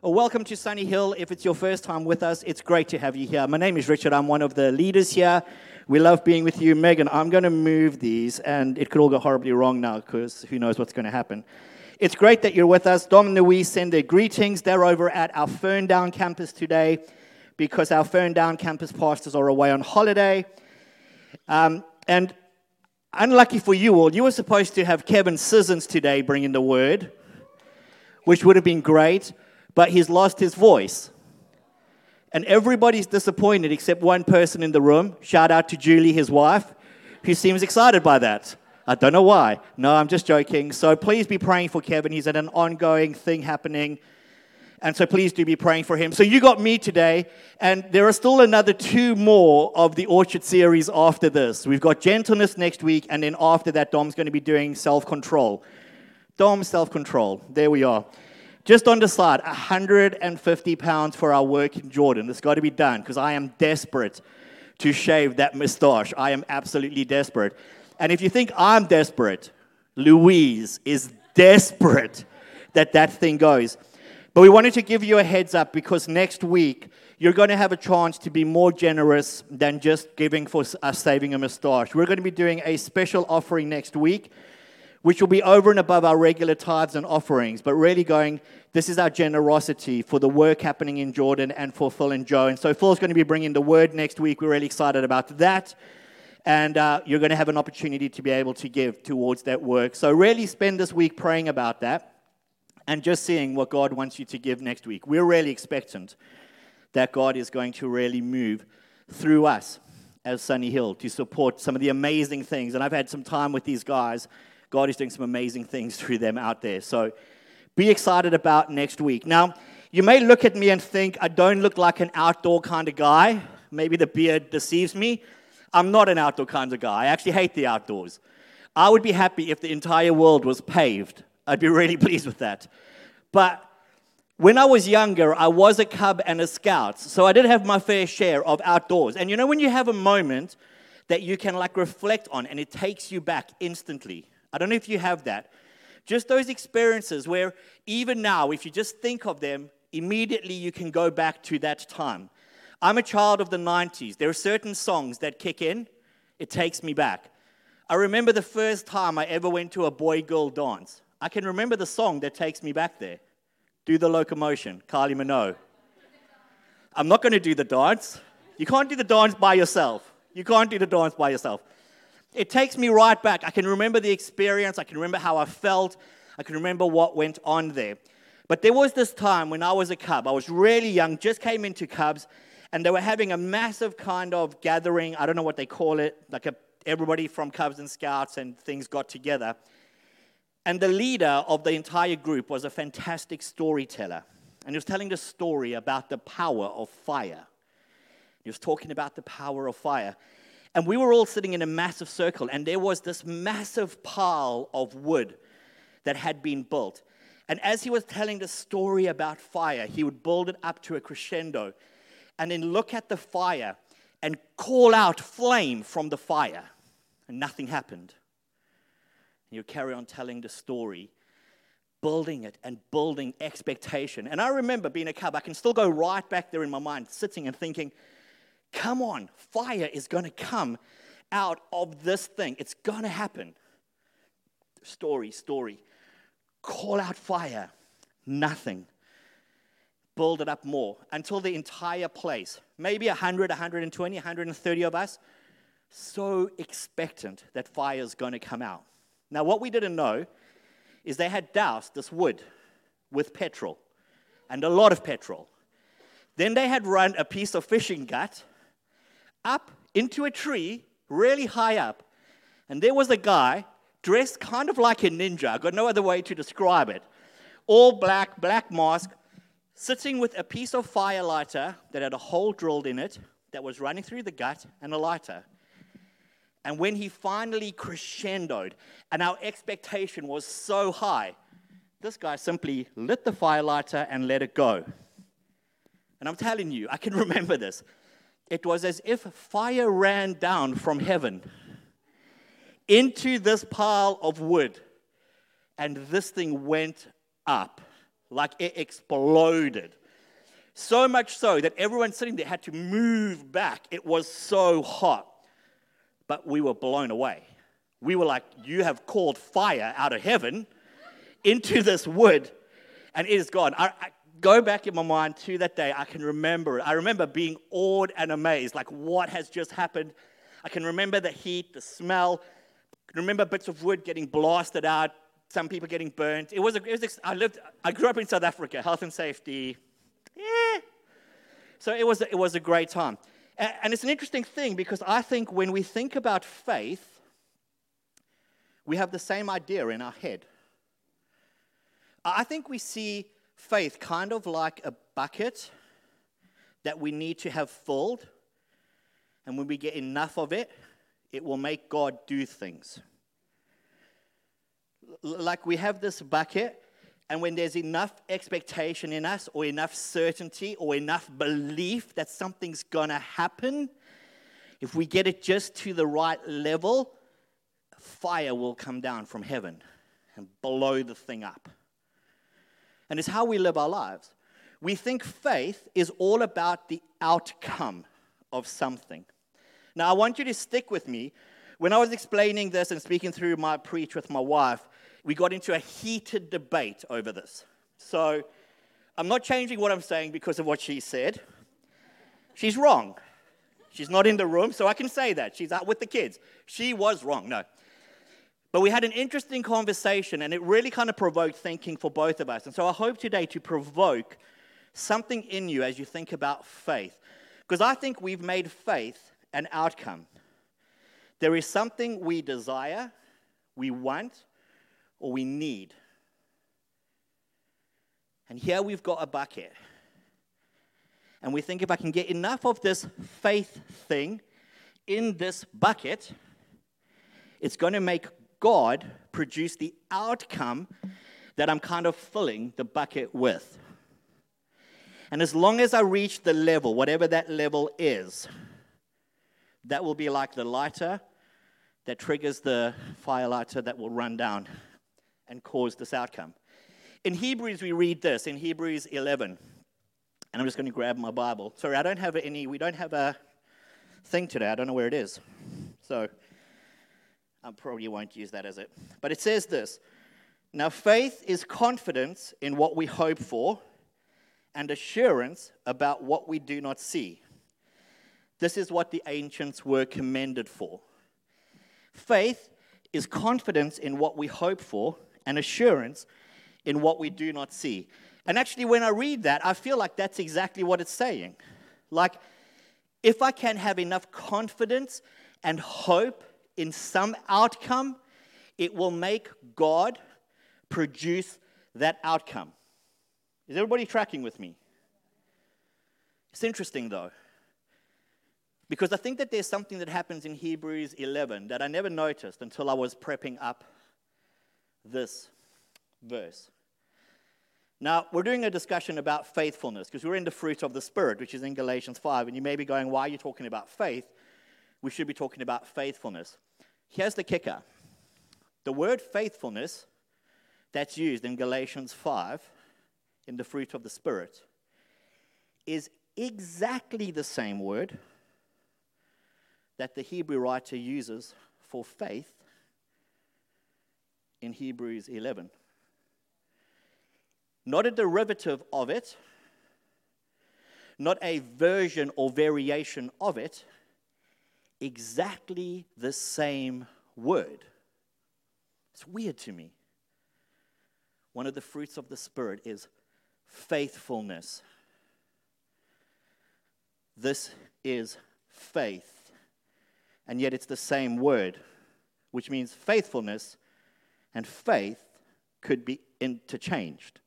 Welcome to Sunny Hill. If it's your first time with us, it's great to have you here. My name is Richard. I'm one of the leaders here. We love being with you. Megan, I'm going to move these, and it could all go horribly wrong now because who knows what's going to happen. It's great that you're with us. Dom and Louise send their greetings. They're over at our Ferndown campus today because our Ferndown campus pastors are away on holiday. Um, and unlucky for you all, you were supposed to have Kevin Sissons today bringing the word, which would have been great, but he's lost his voice. And everybody's disappointed except one person in the room. Shout out to Julie, his wife, who seems excited by that. I don't know why. No, I'm just joking. So please be praying for Kevin. He's at an ongoing thing happening. And so please do be praying for him. So you got me today, and there are still another two more of the Orchard series after this. We've got gentleness next week, and then after that, Dom's going to be doing self control. Dom, self control. There we are. Just on the side, 150 pounds for our work in Jordan. It's got to be done because I am desperate to shave that moustache. I am absolutely desperate. And if you think I'm desperate, Louise is desperate that that thing goes. But we wanted to give you a heads up because next week you're going to have a chance to be more generous than just giving for us uh, saving a moustache. We're going to be doing a special offering next week, which will be over and above our regular tithes and offerings, but really going, this is our generosity for the work happening in Jordan and for Phil and Joe. And so Phil's going to be bringing the word next week. We're really excited about that. And uh, you're going to have an opportunity to be able to give towards that work. So, really spend this week praying about that and just seeing what God wants you to give next week. We're really expectant that God is going to really move through us as Sunny Hill to support some of the amazing things. And I've had some time with these guys. God is doing some amazing things through them out there. So be excited about next week. Now, you may look at me and think I don't look like an outdoor kind of guy. Maybe the beard deceives me. I'm not an outdoor kind of guy. I actually hate the outdoors. I would be happy if the entire world was paved I'd be really pleased with that. But when I was younger, I was a cub and a scout, so I did have my fair share of outdoors. And you know, when you have a moment that you can like reflect on and it takes you back instantly, I don't know if you have that. Just those experiences where even now, if you just think of them, immediately you can go back to that time. I'm a child of the 90s. There are certain songs that kick in, it takes me back. I remember the first time I ever went to a boy girl dance. I can remember the song that takes me back there. Do the locomotion, Kylie Minogue. I'm not going to do the dance. You can't do the dance by yourself. You can't do the dance by yourself. It takes me right back. I can remember the experience. I can remember how I felt. I can remember what went on there. But there was this time when I was a cub. I was really young, just came into cubs, and they were having a massive kind of gathering. I don't know what they call it. Like a, everybody from Cubs and Scouts and things got together. And the leader of the entire group was a fantastic storyteller. And he was telling the story about the power of fire. He was talking about the power of fire. And we were all sitting in a massive circle, and there was this massive pile of wood that had been built. And as he was telling the story about fire, he would build it up to a crescendo and then look at the fire and call out flame from the fire. And nothing happened. And you carry on telling the story, building it and building expectation. And I remember being a cub, I can still go right back there in my mind, sitting and thinking, come on, fire is going to come out of this thing. It's going to happen. Story, story. Call out fire. Nothing. Build it up more until the entire place, maybe 100, 120, 130 of us, so expectant that fire is going to come out. Now, what we didn't know is they had doused this wood with petrol and a lot of petrol. Then they had run a piece of fishing gut up into a tree really high up. And there was a guy dressed kind of like a ninja. I got no other way to describe it. All black, black mask, sitting with a piece of fire lighter that had a hole drilled in it that was running through the gut and a lighter. And when he finally crescendoed, and our expectation was so high, this guy simply lit the fire lighter and let it go. And I'm telling you, I can remember this. It was as if fire ran down from heaven into this pile of wood, and this thing went up Like it exploded. So much so that everyone sitting there had to move back. It was so hot. But we were blown away. We were like, You have called fire out of heaven into this wood, and it is gone. I, I go back in my mind to that day. I can remember it. I remember being awed and amazed, like, what has just happened? I can remember the heat, the smell. I can remember bits of wood getting blasted out, some people getting burnt. It was, a, it was I lived, I grew up in South Africa, health and safety, yeah. So it was, it was a great time. And it's an interesting thing because I think when we think about faith, we have the same idea in our head. I think we see faith kind of like a bucket that we need to have filled. And when we get enough of it, it will make God do things. Like we have this bucket, and when there's enough expectation in us, or enough certainty, or enough belief that something's gonna happen, if we get it just to the right level, fire will come down from heaven and blow the thing up and it's how we live our lives. We think faith is all about the outcome of something. Now, I want you to stick with me. When I was explaining this and speaking through my preach with my wife, we got into a heated debate over this. So, I'm not changing what I'm saying because of what she said. She's wrong. She's not in the room, so I can say that. She's out with the kids. She was wrong. No. But we had an interesting conversation, and it really kind of provoked thinking for both of us. And so I hope today to provoke something in you as you think about faith. Because I think we've made faith an outcome. There is something we desire, we want, or we need. And here we've got a bucket. And we think if I can get enough of this faith thing in this bucket, it's going to make God produce the outcome that I'm kind of filling the bucket with. And as long as I reach the level, whatever that level is, that will be like the lighter that triggers the fire lighter that will run down and cause this outcome. In Hebrews, we read this in Hebrews 11. And I'm just going to grab my Bible. Sorry, I don't have any, we don't have a thing today. I don't know where it is. So I probably won't use that as it. But it says this Now, faith is confidence in what we hope for and assurance about what we do not see. This is what the ancients were commended for. Faith is confidence in what we hope for and assurance in what we do not see. And actually, when I read that, I feel like that's exactly what it's saying. Like, if I can have enough confidence and hope in some outcome, it will make God produce that outcome. Is everybody tracking with me? It's interesting though, because I think that there's something that happens in Hebrews 11 that I never noticed until I was prepping up this verse. Now, we're doing a discussion about faithfulness because we're in the fruit of the Spirit, which is in Galatians 5. And you may be going, why are you talking about faith? We should be talking about faithfulness. Here's the kicker the word faithfulness that's used in Galatians 5 in the fruit of the Spirit is exactly the same word that the Hebrew writer uses for faith in Hebrews 11. Not a derivative of it, not a version or variation of it, exactly the same word. It's weird to me. One of the fruits of the Spirit is faithfulness. This is faith. And yet it's the same word, which means faithfulness and faith could be interchanged,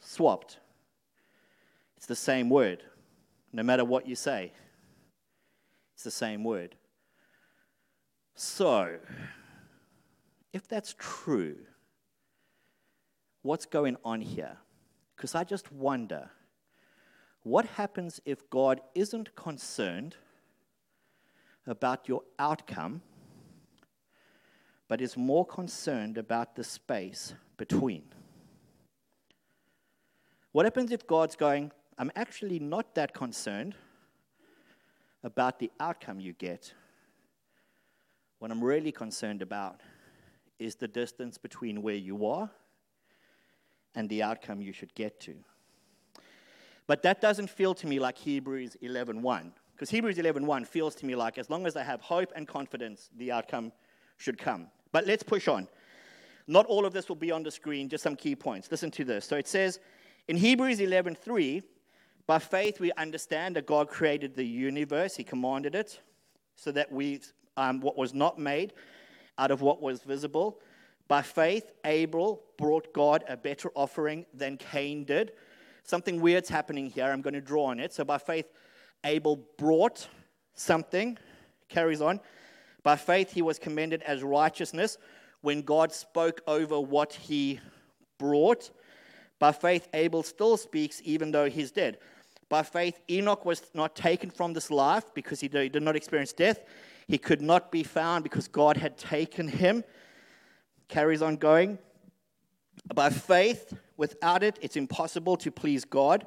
swapped. It's the same word, no matter what you say. It's the same word. So, if that's true, what's going on here? Because I just wonder what happens if God isn't concerned about your outcome, but is more concerned about the space between? What happens if God's going, I'm actually not that concerned about the outcome you get? What I'm really concerned about is the distance between where you are and the outcome you should get to. But that doesn't feel to me like Hebrews 11:1, because Hebrews 11:1 feels to me like as long as I have hope and confidence, the outcome should come. But let's push on. Not all of this will be on the screen, just some key points. Listen to this. So it says in Hebrews 11:3, by faith we understand that God created the universe, he commanded it so that we um, what was not made out of what was visible. By faith, Abel brought God a better offering than Cain did. Something weird's happening here. I'm going to draw on it. So, by faith, Abel brought something, carries on. By faith, he was commended as righteousness when God spoke over what he brought. By faith, Abel still speaks even though he's dead. By faith, Enoch was not taken from this life because he did not experience death. He could not be found because God had taken him. Carries on going. By faith, without it, it's impossible to please God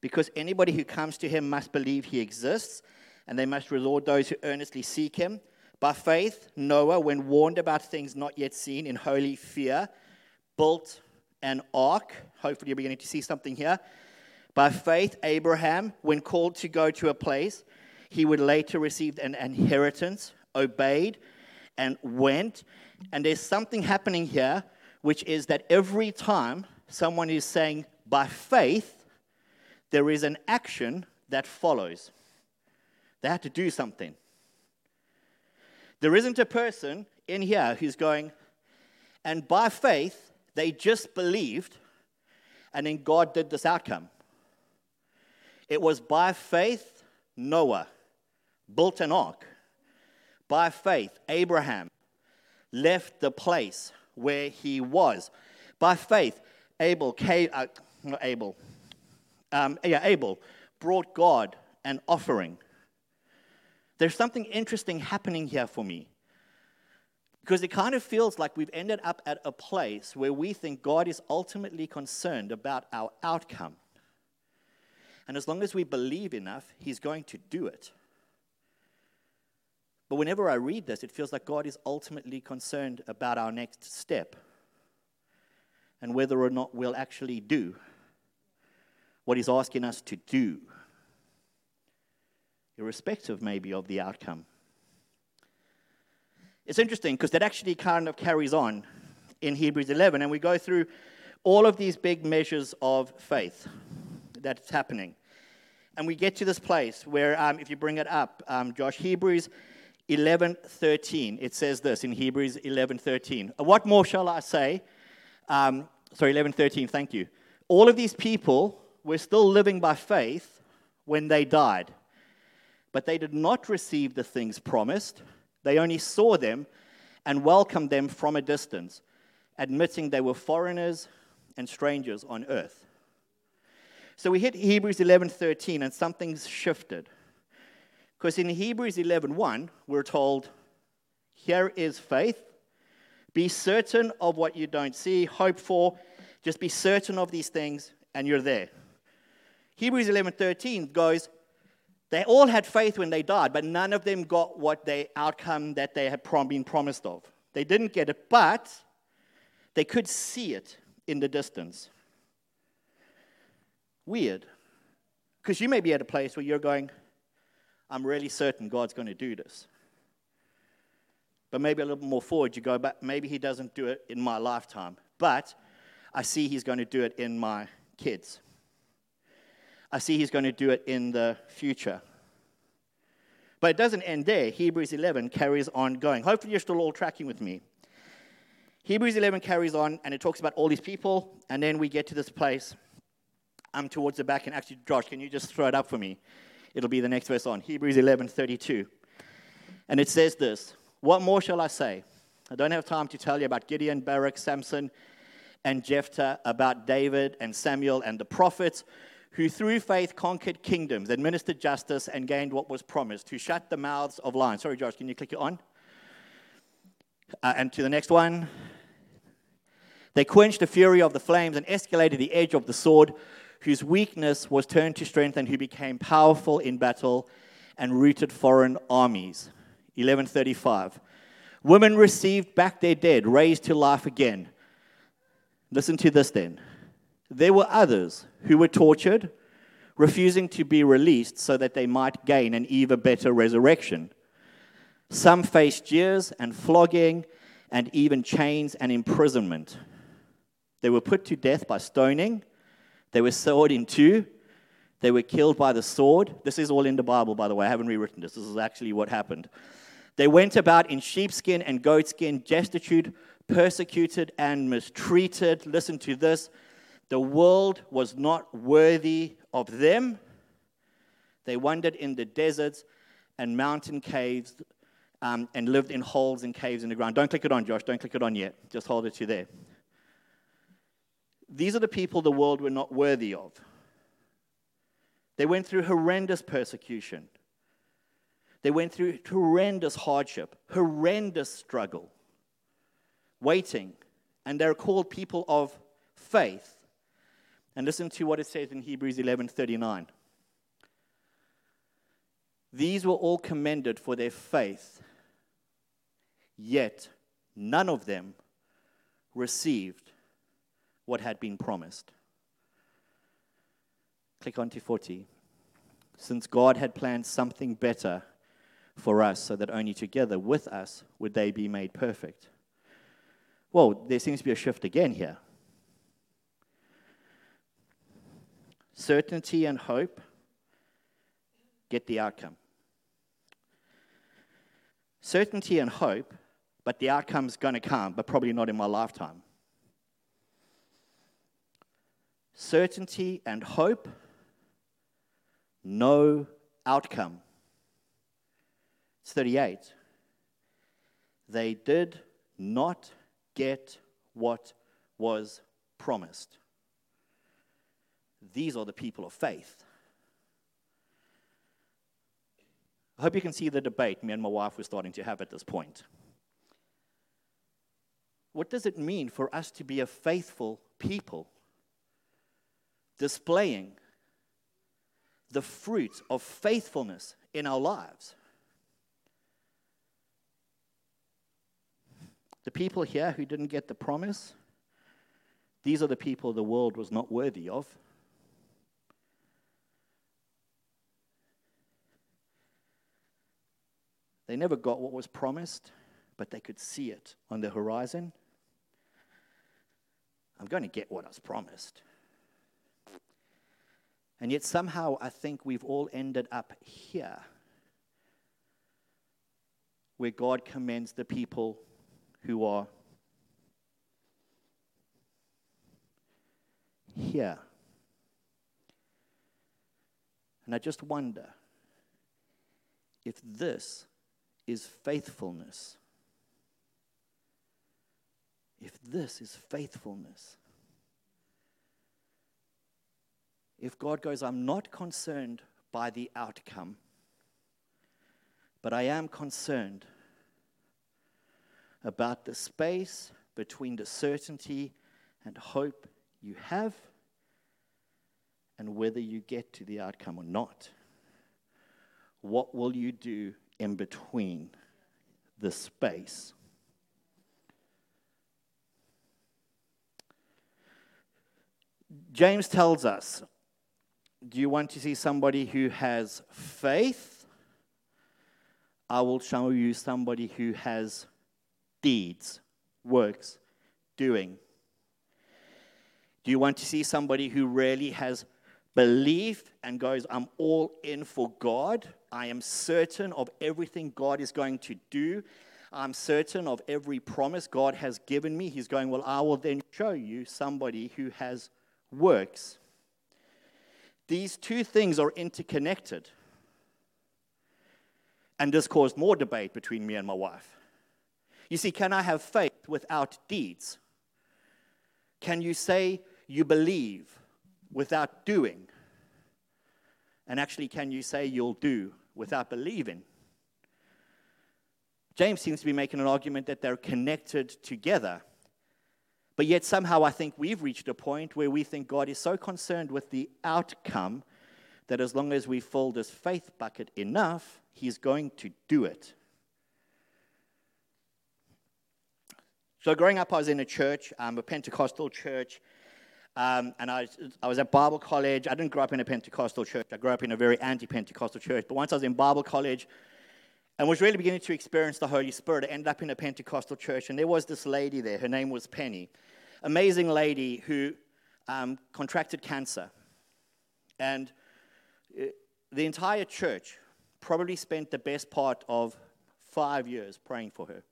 because anybody who comes to him must believe he exists and they must reward those who earnestly seek him. By faith, Noah, when warned about things not yet seen in holy fear, built an ark. Hopefully, you're beginning to see something here. By faith, Abraham, when called to go to a place he would later receive an inheritance, obeyed, and went. And there's something happening here, which is that every time someone is saying by faith, there is an action that follows. They had to do something. There isn't a person in here who's going, and by faith, they just believed, and then God did this outcome. It was by faith, Noah built an ark. By faith, Abraham left the place where he was. By faith, Abel, came, uh, Abel, um, yeah, Abel brought God an offering. There's something interesting happening here for me. Because it kind of feels like we've ended up at a place where we think God is ultimately concerned about our outcome. And as long as we believe enough, He's going to do it. But whenever I read this, it feels like God is ultimately concerned about our next step and whether or not we'll actually do what He's asking us to do, irrespective maybe of the outcome. It's interesting because that actually kind of carries on in Hebrews 11, and we go through all of these big measures of faith that's happening. And we get to this place where, um, if you bring it up, um, Josh, Hebrews 11:13. It says this in Hebrews 11:13. What more shall I say? Um, sorry, 11:13. Thank you. All of these people were still living by faith when they died, but they did not receive the things promised. They only saw them and welcomed them from a distance, admitting they were foreigners and strangers on earth. So we hit Hebrews 11:13, and something's shifted. Because in Hebrews 11:1, we're told, here is faith. Be certain of what you don't see, hope for. Just be certain of these things, and you're there. Hebrews 11:13 goes, they all had faith when they died, but none of them got what the outcome that they had been promised of. They didn't get it, but they could see it in the distance. Weird. Because you may be at a place where you're going, I'm really certain God's going to do this. But maybe a little more forward, you go, but maybe He doesn't do it in my lifetime. But I see He's going to do it in my kids. I see He's going to do it in the future. But it doesn't end there. Hebrews 11 carries on going. Hopefully, you're still all tracking with me. Hebrews 11 carries on, and it talks about all these people, and then we get to this place. I'm towards the back, and actually, Josh, can you just throw it up for me? It'll be the next verse on Hebrews 11 32. And it says this What more shall I say? I don't have time to tell you about Gideon, Barak, Samson, and Jephthah, about David and Samuel and the prophets, who through faith conquered kingdoms, administered justice, and gained what was promised, who shut the mouths of lions. Sorry, Josh, can you click it on? Uh, and to the next one. They quenched the fury of the flames and escalated the edge of the sword whose weakness was turned to strength and who became powerful in battle and routed foreign armies. 1135. Women received back their dead, raised to life again. Listen to this then. There were others who were tortured, refusing to be released so that they might gain an even better resurrection. Some faced jeers and flogging and even chains and imprisonment. They were put to death by stoning. They were sawed in two. They were killed by the sword. This is all in the Bible, by the way. I haven't rewritten this. This is actually what happened. They went about in sheepskin and goatskin, destitute, persecuted, and mistreated. Listen to this. The world was not worthy of them. They wandered in the deserts and mountain caves um, and lived in holes and caves in the ground. Don't click it on, Josh. Don't click it on yet. Just hold it to there. These are the people the world were not worthy of. They went through horrendous persecution. They went through horrendous hardship, horrendous struggle, waiting, and they're called people of faith. And listen to what it says in Hebrews 11:39. These were all commended for their faith, yet none of them received what had been promised. Click on to 40. Since God had planned something better for us, so that only together with us would they be made perfect. Well, there seems to be a shift again here. Certainty and hope get the outcome. Certainty and hope, but the outcome's going to come, but probably not in my lifetime. Certainty and hope, no outcome. It's 38. They did not get what was promised. These are the people of faith. I hope you can see the debate me and my wife were starting to have at this point. What does it mean for us to be a faithful people? Displaying the fruit of faithfulness in our lives. The people here who didn't get the promise, these are the people the world was not worthy of. They never got what was promised, but they could see it on the horizon. I'm going to get what I was promised. And yet, somehow, I think we've all ended up here where God commends the people who are here. And I just wonder if this is faithfulness. If this is faithfulness. If God goes, I'm not concerned by the outcome, but I am concerned about the space between the certainty and hope you have and whether you get to the outcome or not. What will you do in between the space? James tells us Do you want to see somebody who has faith? I will show you somebody who has deeds, works, doing. Do you want to see somebody who really has belief and goes, I'm all in for God? I am certain of everything God is going to do. I'm certain of every promise God has given me. He's going, Well, I will then show you somebody who has works. These two things are interconnected. And this caused more debate between me and my wife. You see, can I have faith without deeds? Can you say you believe without doing? And actually, can you say you'll do without believing? James seems to be making an argument that they're connected together. But yet, somehow, I think we've reached a point where we think God is so concerned with the outcome that as long as we fill this faith bucket enough, He's going to do it. So, growing up, I was in a church, um, a Pentecostal church, um, and I, I was at Bible college. I didn't grow up in a Pentecostal church, I grew up in a very anti Pentecostal church. But once I was in Bible college and was really beginning to experience the Holy Spirit, I ended up in a Pentecostal church, and there was this lady there. Her name was Penny. Amazing lady who um, contracted cancer. And uh, the entire church probably spent the best part of five years praying for her,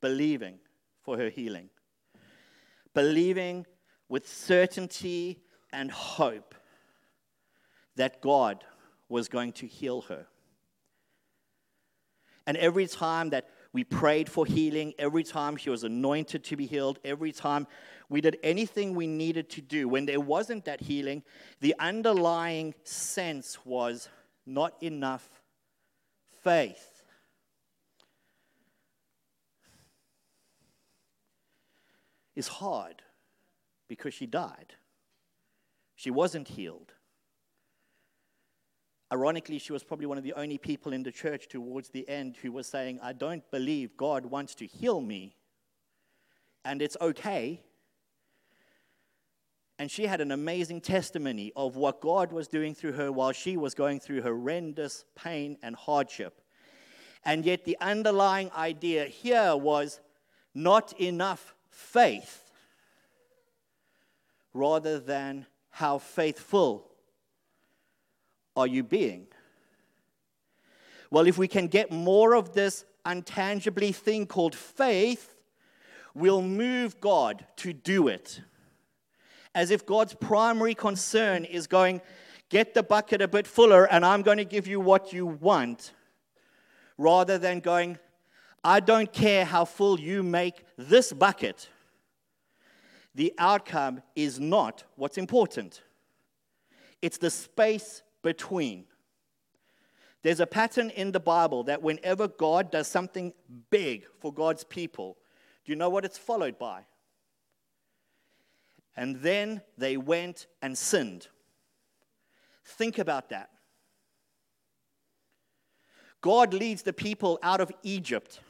believing for her healing. Believing with certainty and hope that God was going to heal her. And every time that we prayed for healing, every time she was anointed to be healed, every time we did anything we needed to do, when there wasn't that healing, the underlying sense was not enough faith. is hard because she died. She wasn't healed. Ironically, she was probably one of the only people in the church towards the end who was saying, I don't believe God wants to heal me, and it's okay. And she had an amazing testimony of what God was doing through her while she was going through horrendous pain and hardship. And yet, the underlying idea here was not enough faith rather than how faithful are you being? Well, if we can get more of this untangibly thing called faith, we'll move God to do it. As if God's primary concern is going, get the bucket a bit fuller and I'm going to give you what you want, rather than going, I don't care how full you make this bucket. The outcome is not what's important, it's the space between. There's a pattern in the Bible that whenever God does something big for God's people, do you know what it's followed by? And then they went and sinned. Think about that. God leads the people out of Egypt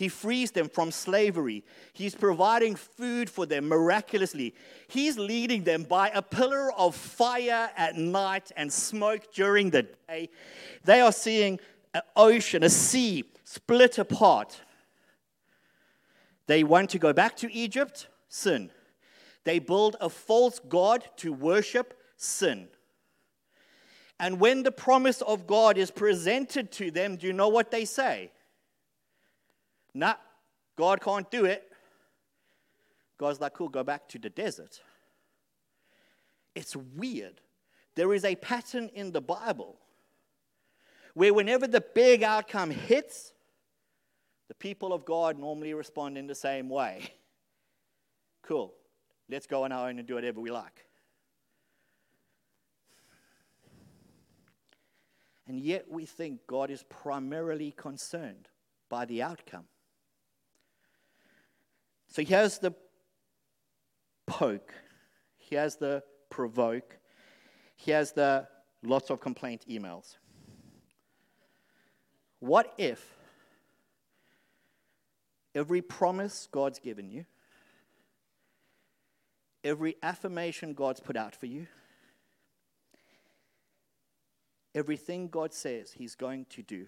he frees them from slavery. He's providing food for them miraculously. He's leading them by a pillar of fire at night and smoke during the day. They are seeing an ocean, a sea split apart. They want to go back to Egypt, sin. They build a false God to worship, sin. And when the promise of God is presented to them, do you know what they say? Nah, God can't do it. God's like, cool, go back to the desert. It's weird. There is a pattern in the Bible where whenever the big outcome hits, the people of God normally respond in the same way. Cool, let's go on our own and do whatever we like. And yet we think God is primarily concerned by the outcome. So here's the poke, here's the provoke, here's the lots of complaint emails. What if every promise God's given you, every affirmation God's put out for you, everything God says He's going to do,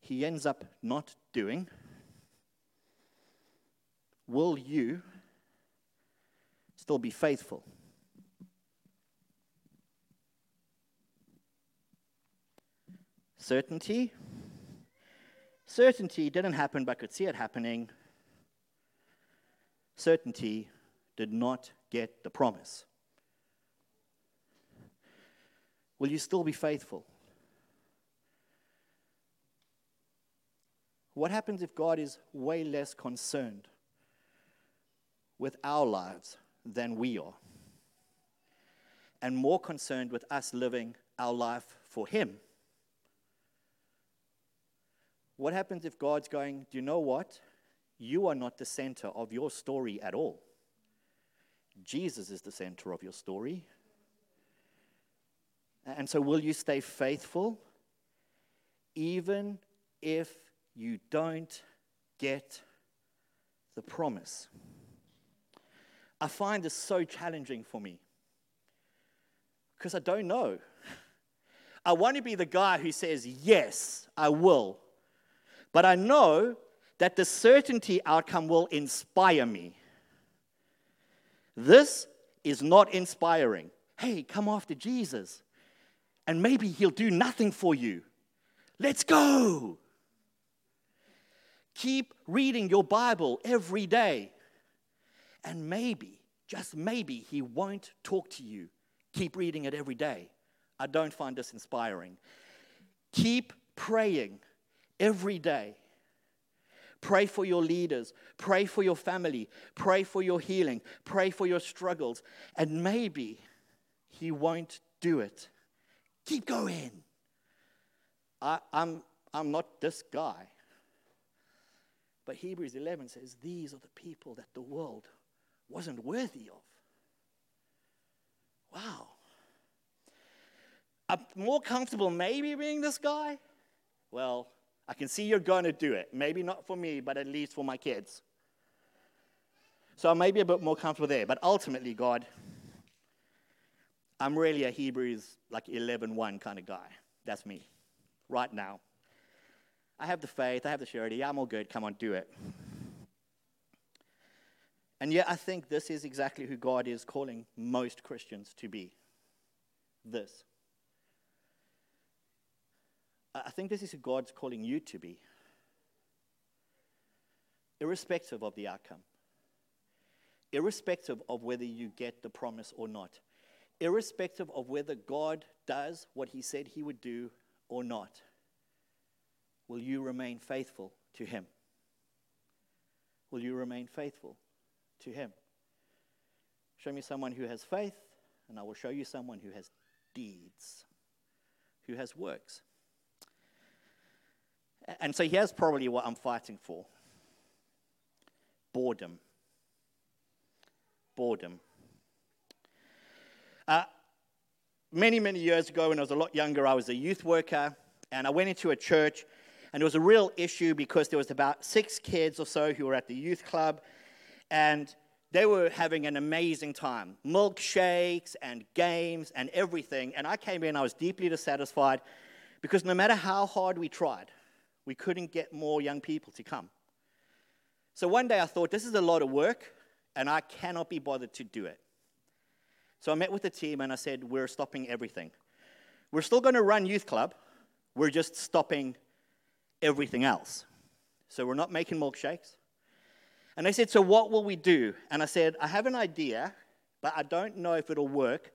He ends up not doing? Will you still be faithful? Certainty? Certainty didn't happen, but I could see it happening. Certainty did not get the promise. Will you still be faithful? What happens if God is way less concerned with our lives than we are, and more concerned with us living our life for Him. What happens if God's going, Do you know what? you are not the center of your story at all. Jesus is the center of your story. And so, will you stay faithful even if you don't get the promise? I find this so challenging for me because I don't know. I want to be the guy who says, Yes, I will. But I know that the certainty outcome will inspire me. This is not inspiring. Hey, come after Jesus, and maybe he'll do nothing for you. Let's go. Keep reading your Bible every day, and maybe, just maybe, he won't talk to you. Keep reading it every day. I don't find this inspiring. Keep praying every day. Pray for your leaders. Pray for your family. Pray for your healing. Pray for your struggles. And maybe He won't do it. Keep going. I, I'm, I'm not this guy. But Hebrews 11 says, These are the people that the world wasn't worthy of. Wow. I'm more comfortable maybe being this guy. Well, I can see you're going to do it. Maybe not for me, but at least for my kids. So I may be a bit more comfortable there. But ultimately, God, I'm really a Hebrews like 11.1 kind of guy. That's me, right now. I have the faith, I have the surety, I'm all good, come on, do it. And yet, I think this is exactly who God is calling most Christians to be. This. I think this is who God's calling you to be, irrespective of the outcome, irrespective of whether you get the promise or not, irrespective of whether God does what He said He would do or not. Will you remain faithful to Him? Will you remain faithful to Him? Show me someone who has faith, and I will show you someone who has deeds, who has works. And so here's probably what I'm fighting for boredom. Boredom. Uh, many, many years ago, when I was a lot younger, I was a youth worker, and I went into a church, and it was a real issue because there was about six kids or so who were at the youth club, and they were having an amazing time milkshakes and games and everything. And I came in, I was deeply dissatisfied because no matter how hard we tried, we couldn't get more young people to come. So one day I thought, this is a lot of work, and I cannot be bothered to do it. So I met with the team and I said, We're stopping everything. We're still going to run youth club, we're just stopping everything else. So we're not making milkshakes. And they said, So what will we do? And I said, I have an idea, but I don't know if it'll work.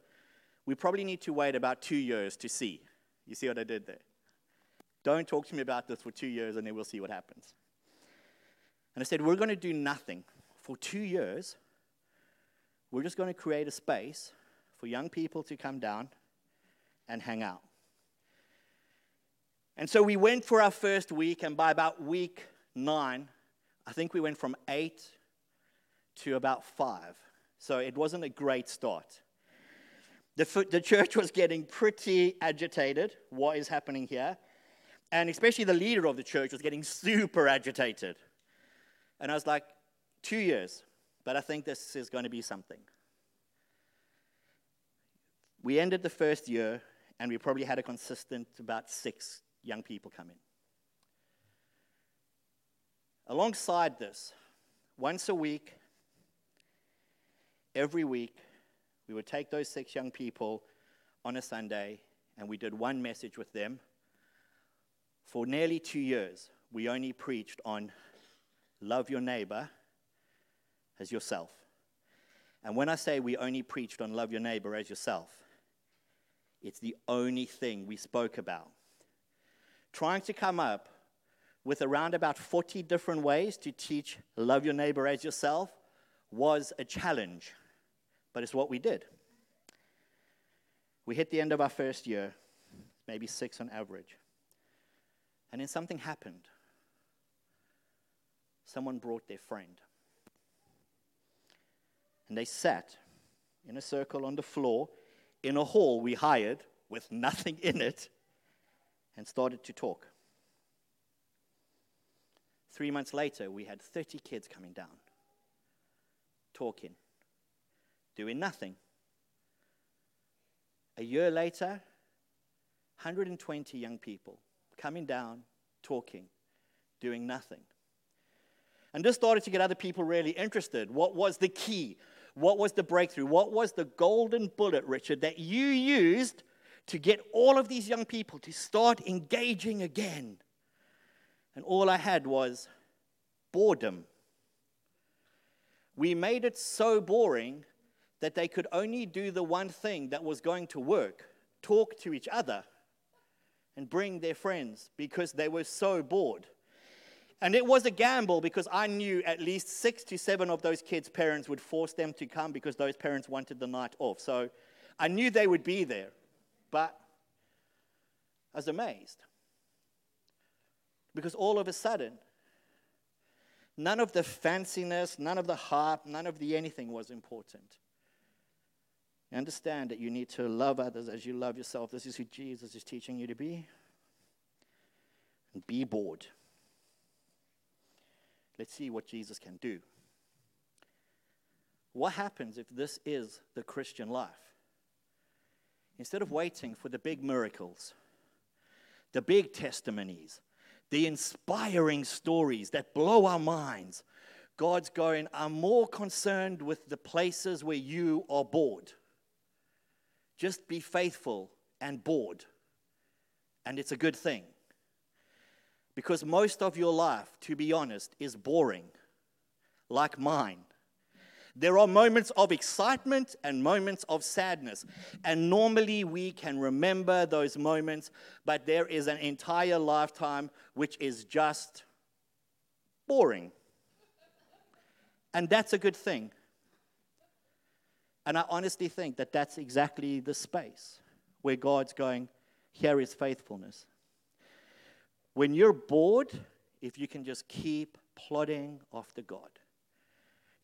We probably need to wait about two years to see. You see what I did there? Don't talk to me about this for two years and then we'll see what happens. And I said, We're going to do nothing for two years. We're just going to create a space for young people to come down and hang out. And so we went for our first week, and by about week nine, I think we went from eight to about five. So it wasn't a great start. The, the church was getting pretty agitated. What is happening here? And especially the leader of the church was getting super agitated. And I was like, two years, but I think this is going to be something. We ended the first year, and we probably had a consistent about six young people come in. Alongside this, once a week, every week, we would take those six young people on a Sunday, and we did one message with them for nearly two years, we only preached on love your neighbor as yourself. And when I say we only preached on love your neighbor as yourself, it's the only thing we spoke about. Trying to come up with around about 40 different ways to teach love your neighbor as yourself was a challenge, but it's what we did. We hit the end of our first year, maybe six on average. And then something happened. someone brought their friend. And they sat in a circle on the floor in a hall we hired with nothing in it and started to talk. Three months later, we had 30 kids coming down, talking, doing nothing. A year later, 120 young people coming down, talking, doing nothing. And this started to get other people really interested. What was the key? What was the breakthrough? What was the golden bullet, Richard, that you used to get all of these young people to start engaging again? And all I had was boredom. We made it so boring that they could only do the one thing that was going to work talk to each other and bring their friends because they were so bored. And it was a gamble because I knew at least six to seven of those kids' parents would force them to come because those parents wanted the night off. So I knew they would be there. But I was amazed. Because all of a sudden, none of the fanciness, none of the hype, none of the anything was important. You understand that you need to love others as you love yourself. This is who Jesus is teaching you to be. And be bored. Let's see what Jesus can do. What happens if this is the Christian life? Instead of waiting for the big miracles, the big testimonies, the inspiring stories that blow our minds, God's going, I'm more concerned with the places where you are bored. Just be faithful and bored. And it's a good thing. Because most of your life, to be honest, is boring, like mine. There are moments of excitement and moments of sadness. And normally we can remember those moments, but there is an entire lifetime which is just boring. And that's a good thing. And I honestly think that that's exactly the space where God's going, here is faithfulness. When you're bored, if you can just keep plodding after God,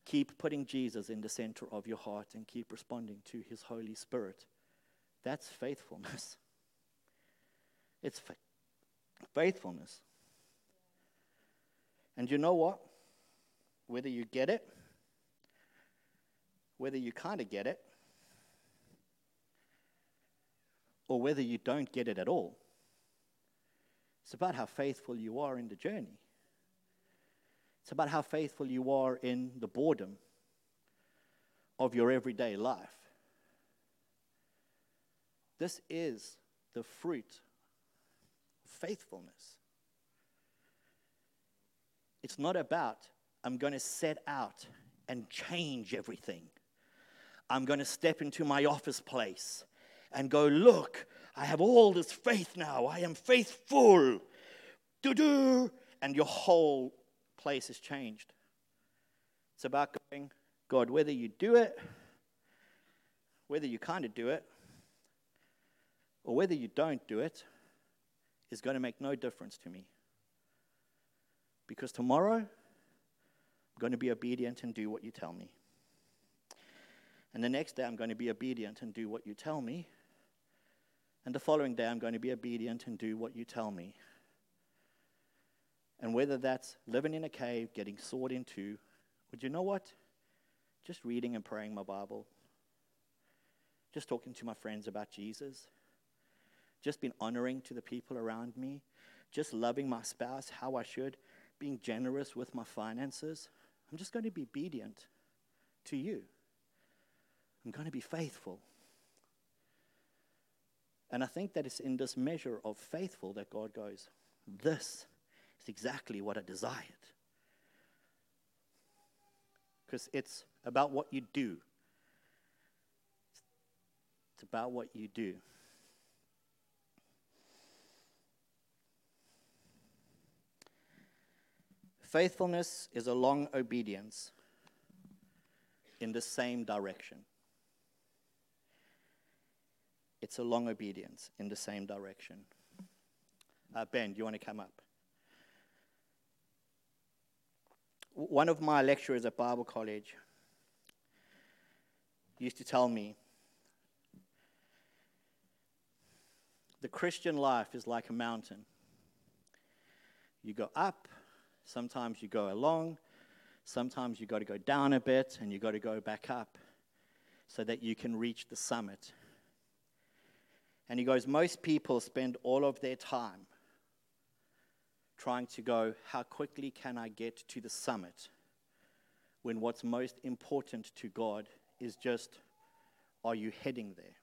keep putting Jesus in the center of your heart and keep responding to his Holy Spirit, that's faithfulness. It's fa- faithfulness. And you know what? Whether you get it, whether you kind of get it, or whether you don't get it at all, it's about how faithful you are in the journey. It's about how faithful you are in the boredom of your everyday life. This is the fruit of faithfulness. It's not about, I'm going to set out and change everything. I'm going to step into my office place and go, Look, I have all this faith now. I am faithful. Do do. And your whole place has changed. It's about going, God, whether you do it, whether you kind of do it, or whether you don't do it, is going to make no difference to me. Because tomorrow, I'm going to be obedient and do what you tell me. And the next day, I'm going to be obedient and do what you tell me. And the following day, I'm going to be obedient and do what you tell me. And whether that's living in a cave, getting sawed into, would you know what? Just reading and praying my Bible. Just talking to my friends about Jesus. Just being honoring to the people around me. Just loving my spouse how I should. Being generous with my finances. I'm just going to be obedient to you. I'm going to be faithful. And I think that it's in this measure of faithful that God goes, This is exactly what I desired. Because it's about what you do. It's about what you do. Faithfulness is a long obedience in the same direction. It's a long obedience in the same direction. Uh, ben, do you want to come up? One of my lecturers at Bible college used to tell me the Christian life is like a mountain. You go up, sometimes you go along, sometimes you got to go down a bit and you got to go back up so that you can reach the summit. And he goes, Most people spend all of their time trying to go, How quickly can I get to the summit? When what's most important to God is just, Are you heading there?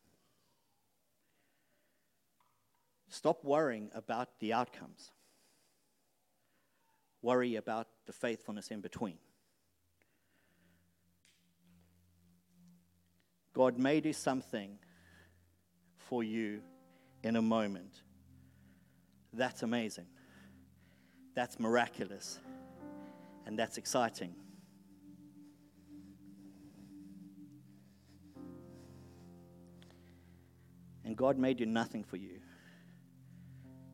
Stop worrying about the outcomes. Worry about the faithfulness in between. God may do something for you in a moment. That's amazing. That's miraculous. And that's exciting. And God may do nothing for you.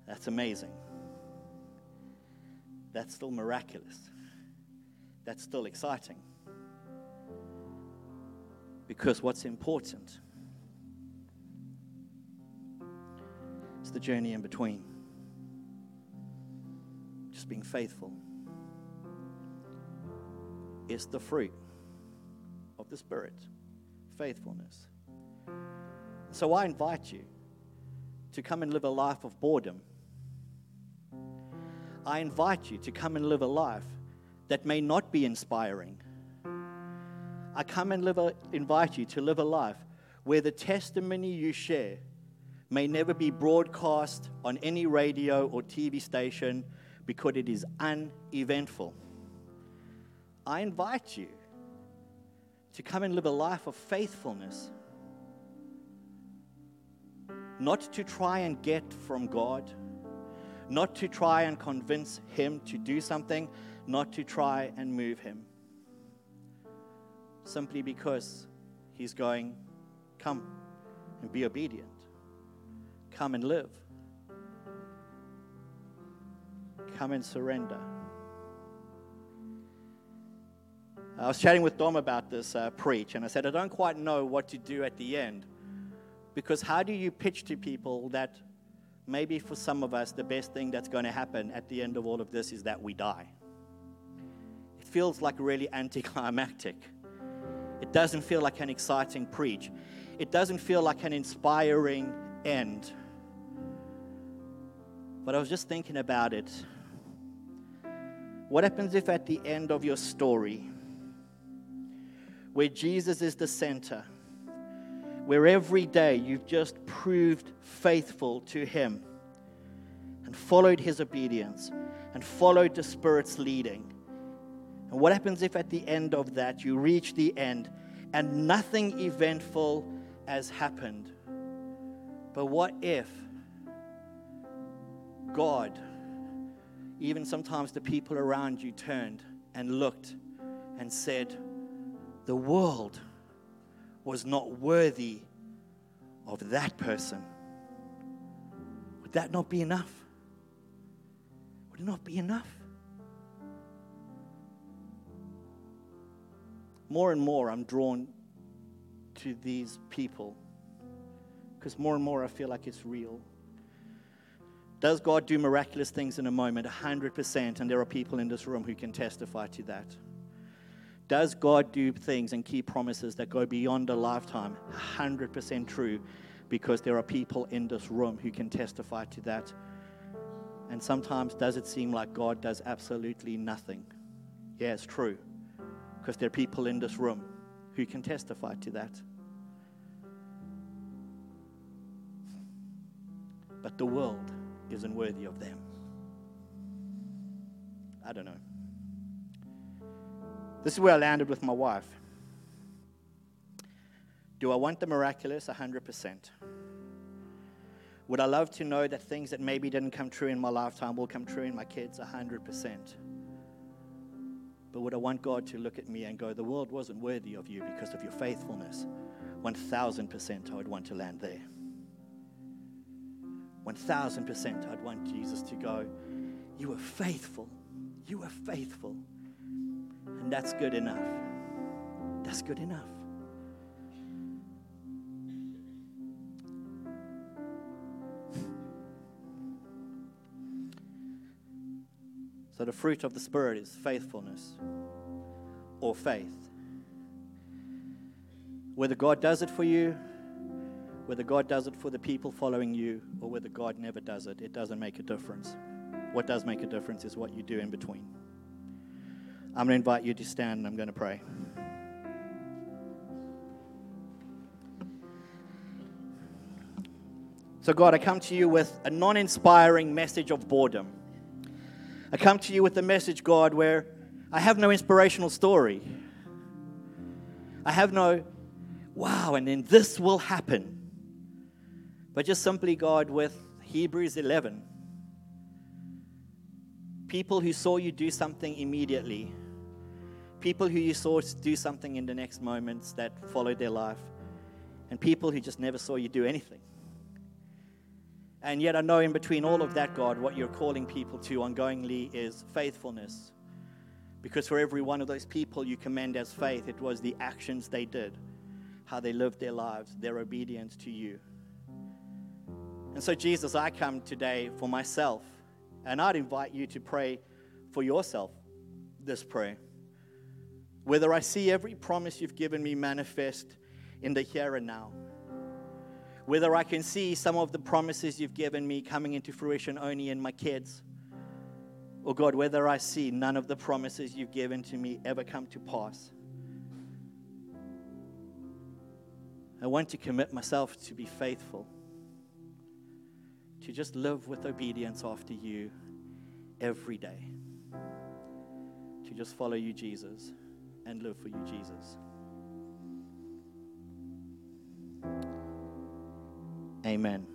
That's amazing. That's still miraculous. That's still exciting. Because what's important is the journey in between. Being faithful is the fruit of the Spirit faithfulness. So I invite you to come and live a life of boredom. I invite you to come and live a life that may not be inspiring I come and live a, invite you to live a life where the testimony you share may never be broadcast on any radio or TV station because it is uneventful. I invite you to come and live a life of faithfulness, not to try and get from God, not to try and convince Him to do something, not to try and move Him simply because He's going, Come and be obedient. Come and live. Come and surrender. I was chatting with Dom about this uh, preach, and I said, I don't quite know what to do at the end. Because how do you pitch to people that maybe for some of us, the best thing that's going to happen at the end of all of this is that we die? It feels like really anticlimactic. It doesn't feel like an exciting preach. It doesn't feel like an inspiring end. But I was just thinking about it. What happens if at the end of your story, where Jesus is the center, where every day you've just proved faithful to Him and followed His obedience and followed the Spirit's leading, and what happens if at the end of that you reach the end and nothing eventful has happened? But what if God, even sometimes the people around you, turned and looked and said, The world was not worthy of that person? Would that not be enough? Would it not be enough? more and more I'm drawn to these people because more and more I feel like it's real. Does God do miraculous things in a moment? 100%. And there are people in this room who can testify to that. Does God do things and keep promises that go beyond a lifetime? 100% true because there are people in this room who can testify to that. And sometimes does it seem like God does absolutely nothing? Yeah, it's true because there are people in this room who can testify to that. But the world isn't worthy of them. I don't know. This is where I landed with my wife. Do I want the miraculous? 100%. Would I love to know that things that maybe didn't come true in my lifetime will come true in my kids? 100%. But would I want God to look at me and go, the world wasn't worthy of you because of your faithfulness? 1000% I would want to land there. 1000% I'd want Jesus to go, You were faithful. You were faithful. And that's good enough. That's good enough. So, the fruit of the Spirit is faithfulness or faith. Whether God does it for you, whether God does it for the people following you, or whether God never does it, it doesn't make a difference. What does make a difference is what you do in between. I'm going to invite you to stand and I'm going to pray. So, God, I come to you with a non inspiring message of boredom. I come to you with a message, God, where I have no inspirational story. I have no, wow, and then this will happen. But just simply, God, with Hebrews 11. People who saw you do something immediately, people who you saw do something in the next moments that followed their life, and people who just never saw you do anything. And yet, I know in between all of that, God, what you're calling people to ongoingly is faithfulness. Because for every one of those people you commend as faith, it was the actions they did, how they lived their lives, their obedience to you. And so, Jesus, I come today for myself, and I'd invite you to pray for yourself this prayer. Whether I see every promise you've given me manifest in the here and now whether I can see some of the promises you've given me coming into fruition only in my kids, or God, whether I see none of the promises you've given to me ever come to pass. I want to commit myself to be faithful, to just live with obedience after you every day. To just follow you, Jesus, and live for you, Jesus. Amen.